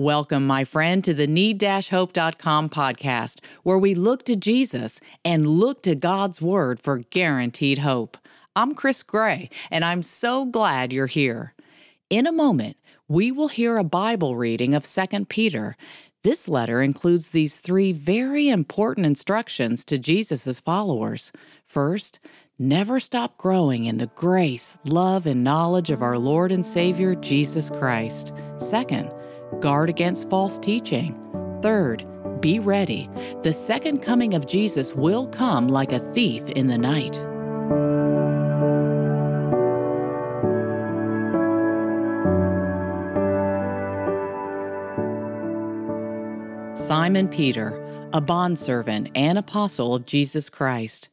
Welcome, my friend, to the need-hope.com podcast, where we look to Jesus and look to God's Word for guaranteed hope. I'm Chris Gray, and I'm so glad you're here. In a moment, we will hear a Bible reading of 2 Peter. This letter includes these three very important instructions to Jesus' followers. First, never stop growing in the grace, love, and knowledge of our Lord and Savior, Jesus Christ. Second, Guard against false teaching. Third, be ready. The second coming of Jesus will come like a thief in the night. Simon Peter, a bondservant and apostle of Jesus Christ.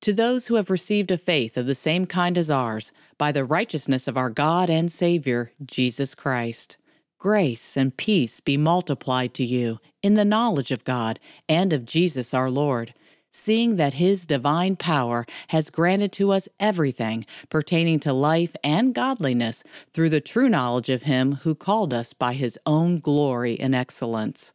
To those who have received a faith of the same kind as ours, by the righteousness of our God and Savior, Jesus Christ. Grace and peace be multiplied to you in the knowledge of God and of Jesus our Lord, seeing that His divine power has granted to us everything pertaining to life and godliness through the true knowledge of Him who called us by His own glory and excellence.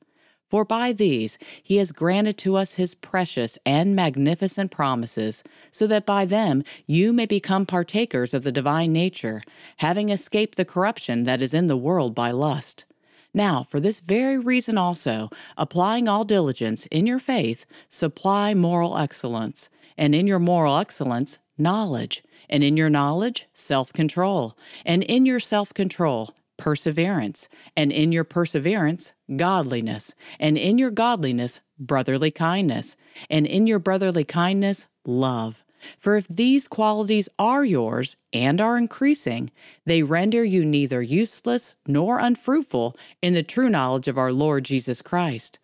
For by these he has granted to us his precious and magnificent promises, so that by them you may become partakers of the divine nature, having escaped the corruption that is in the world by lust. Now, for this very reason also, applying all diligence in your faith, supply moral excellence, and in your moral excellence, knowledge, and in your knowledge, self control, and in your self control, perseverance, and in your perseverance, godliness, and in your godliness, brotherly kindness, and in your brotherly kindness, love. For if these qualities are yours and are increasing, they render you neither useless nor unfruitful in the true knowledge of our Lord Jesus Christ.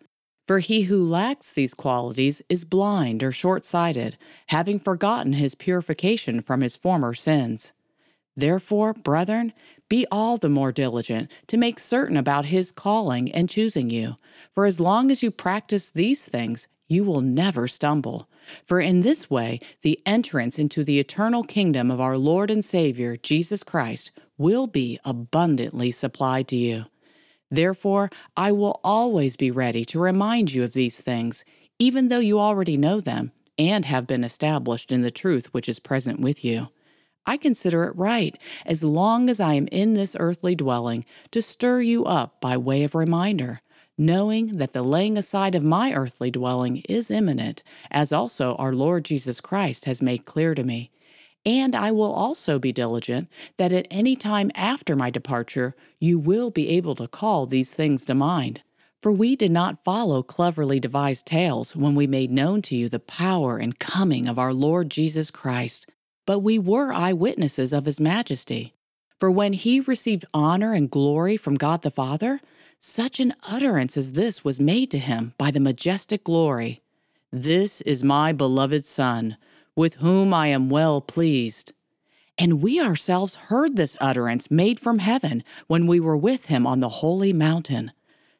For he who lacks these qualities is blind or short sighted, having forgotten his purification from his former sins. Therefore, brethren, be all the more diligent to make certain about his calling and choosing you. For as long as you practice these things, you will never stumble. For in this way, the entrance into the eternal kingdom of our Lord and Savior, Jesus Christ, will be abundantly supplied to you. Therefore, I will always be ready to remind you of these things, even though you already know them and have been established in the truth which is present with you. I consider it right, as long as I am in this earthly dwelling, to stir you up by way of reminder, knowing that the laying aside of my earthly dwelling is imminent, as also our Lord Jesus Christ has made clear to me. And I will also be diligent that at any time after my departure you will be able to call these things to mind. For we did not follow cleverly devised tales when we made known to you the power and coming of our Lord Jesus Christ but we were eyewitnesses of his majesty. For when he received honor and glory from God the Father, such an utterance as this was made to him by the majestic glory This is my beloved Son, with whom I am well pleased. And we ourselves heard this utterance made from heaven when we were with him on the holy mountain.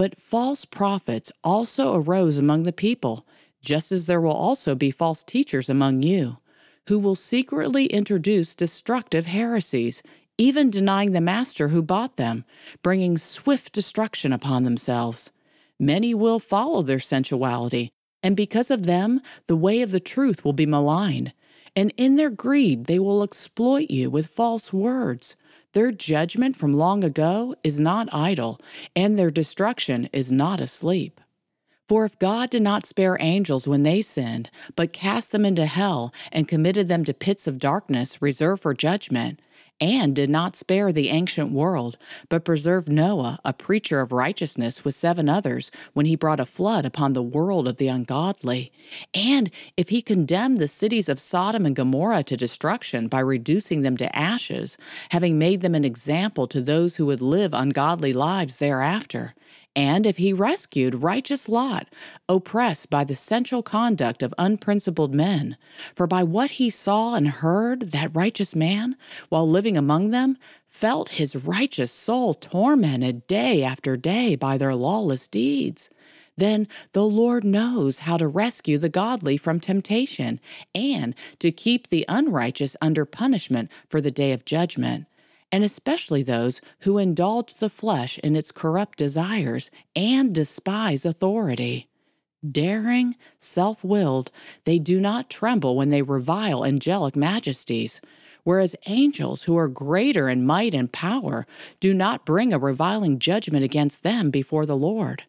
But false prophets also arose among the people, just as there will also be false teachers among you, who will secretly introduce destructive heresies, even denying the master who bought them, bringing swift destruction upon themselves. Many will follow their sensuality, and because of them, the way of the truth will be maligned. And in their greed, they will exploit you with false words their judgment from long ago is not idle, and their destruction is not asleep. For if God did not spare angels when they sinned, but cast them into hell and committed them to pits of darkness reserved for judgment, and did not spare the ancient world, but preserved Noah, a preacher of righteousness, with seven others, when he brought a flood upon the world of the ungodly. And if he condemned the cities of Sodom and Gomorrah to destruction by reducing them to ashes, having made them an example to those who would live ungodly lives thereafter, and if he rescued righteous Lot, oppressed by the sensual conduct of unprincipled men. For by what he saw and heard, that righteous man, while living among them, felt his righteous soul tormented day after day by their lawless deeds. Then the Lord knows how to rescue the godly from temptation and to keep the unrighteous under punishment for the day of judgment and especially those who indulge the flesh in its corrupt desires and despise authority. Daring, self willed, they do not tremble when they revile angelic majesties, whereas angels who are greater in might and power do not bring a reviling judgment against them before the Lord.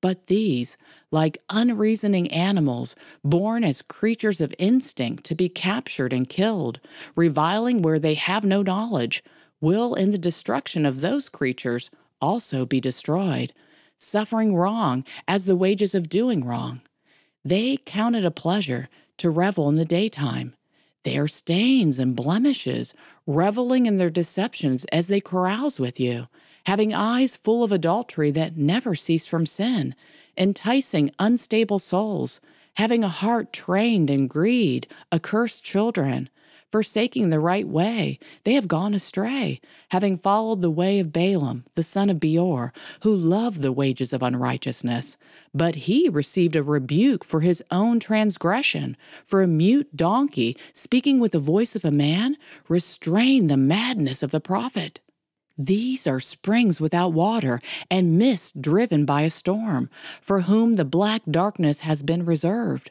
But these, like unreasoning animals, born as creatures of instinct to be captured and killed, reviling where they have no knowledge, will in the destruction of those creatures also be destroyed, suffering wrong as the wages of doing wrong. They count it a pleasure to revel in the daytime. They are stains and blemishes, reveling in their deceptions as they carouse with you, having eyes full of adultery that never cease from sin, enticing unstable souls, having a heart trained in greed, accursed children, forsaking the right way. They have gone astray, having followed the way of Balaam, the son of Beor, who loved the wages of unrighteousness. But he received a rebuke for his own transgression. For a mute donkey, speaking with the voice of a man, restrained the madness of the prophet. These are springs without water, and mist driven by a storm, for whom the black darkness has been reserved.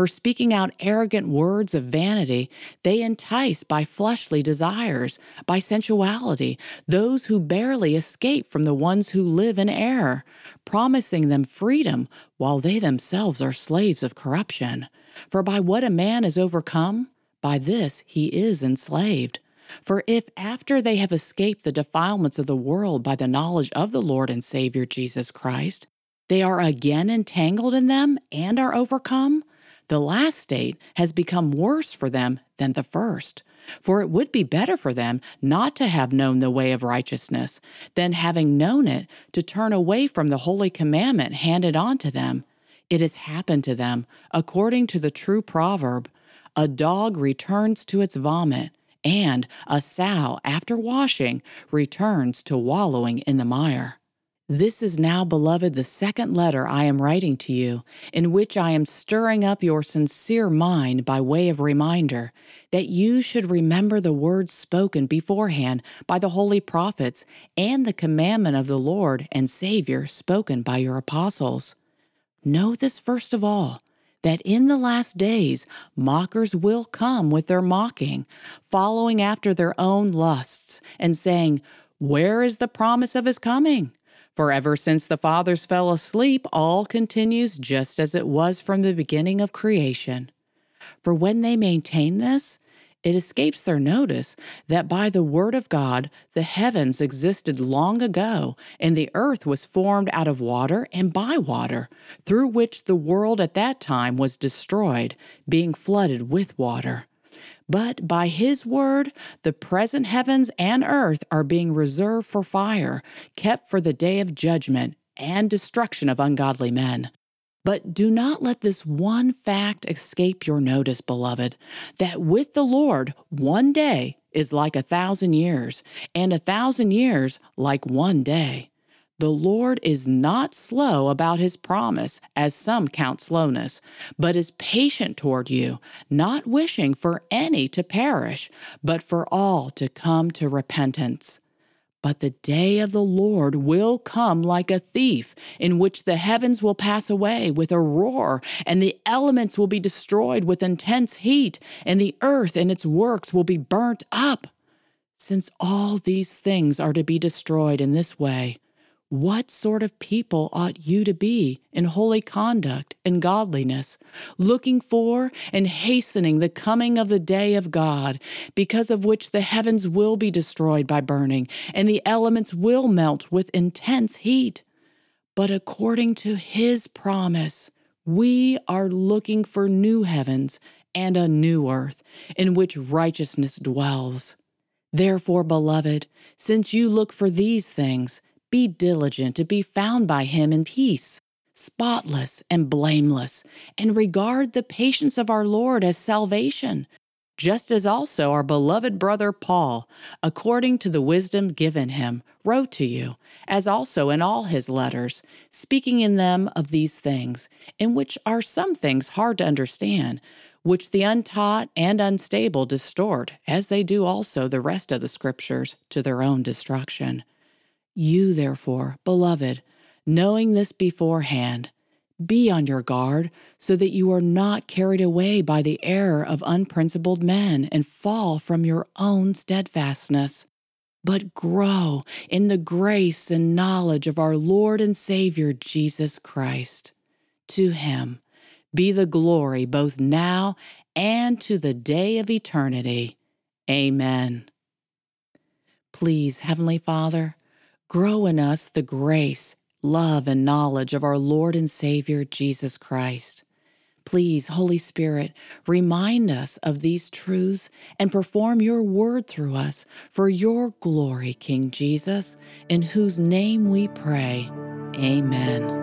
For speaking out arrogant words of vanity, they entice by fleshly desires, by sensuality, those who barely escape from the ones who live in error, promising them freedom while they themselves are slaves of corruption. For by what a man is overcome, by this he is enslaved. For if after they have escaped the defilements of the world by the knowledge of the Lord and Savior Jesus Christ, they are again entangled in them and are overcome, the last state has become worse for them than the first. For it would be better for them not to have known the way of righteousness than having known it to turn away from the holy commandment handed on to them. It has happened to them, according to the true proverb a dog returns to its vomit, and a sow, after washing, returns to wallowing in the mire. This is now, beloved, the second letter I am writing to you, in which I am stirring up your sincere mind by way of reminder that you should remember the words spoken beforehand by the holy prophets and the commandment of the Lord and Savior spoken by your apostles. Know this first of all that in the last days mockers will come with their mocking, following after their own lusts, and saying, Where is the promise of his coming? For ever since the fathers fell asleep, all continues just as it was from the beginning of creation. For when they maintain this, it escapes their notice that by the word of God the heavens existed long ago, and the earth was formed out of water and by water, through which the world at that time was destroyed, being flooded with water. But by his word, the present heavens and earth are being reserved for fire, kept for the day of judgment and destruction of ungodly men. But do not let this one fact escape your notice, beloved, that with the Lord, one day is like a thousand years, and a thousand years like one day. The Lord is not slow about his promise, as some count slowness, but is patient toward you, not wishing for any to perish, but for all to come to repentance. But the day of the Lord will come like a thief, in which the heavens will pass away with a roar, and the elements will be destroyed with intense heat, and the earth and its works will be burnt up. Since all these things are to be destroyed in this way, What sort of people ought you to be in holy conduct and godliness, looking for and hastening the coming of the day of God, because of which the heavens will be destroyed by burning, and the elements will melt with intense heat? But according to his promise, we are looking for new heavens and a new earth in which righteousness dwells. Therefore, beloved, since you look for these things, be diligent to be found by him in peace, spotless and blameless, and regard the patience of our Lord as salvation, just as also our beloved brother Paul, according to the wisdom given him, wrote to you, as also in all his letters, speaking in them of these things, in which are some things hard to understand, which the untaught and unstable distort, as they do also the rest of the Scriptures, to their own destruction. You, therefore, beloved, knowing this beforehand, be on your guard so that you are not carried away by the error of unprincipled men and fall from your own steadfastness, but grow in the grace and knowledge of our Lord and Savior Jesus Christ. To him be the glory both now and to the day of eternity. Amen. Please, Heavenly Father, grow in us the grace, love, and knowledge of our Lord and Savior Jesus Christ. Please, Holy Spirit, remind us of these truths and perform your word through us for your glory, King Jesus, in whose name we pray. Amen.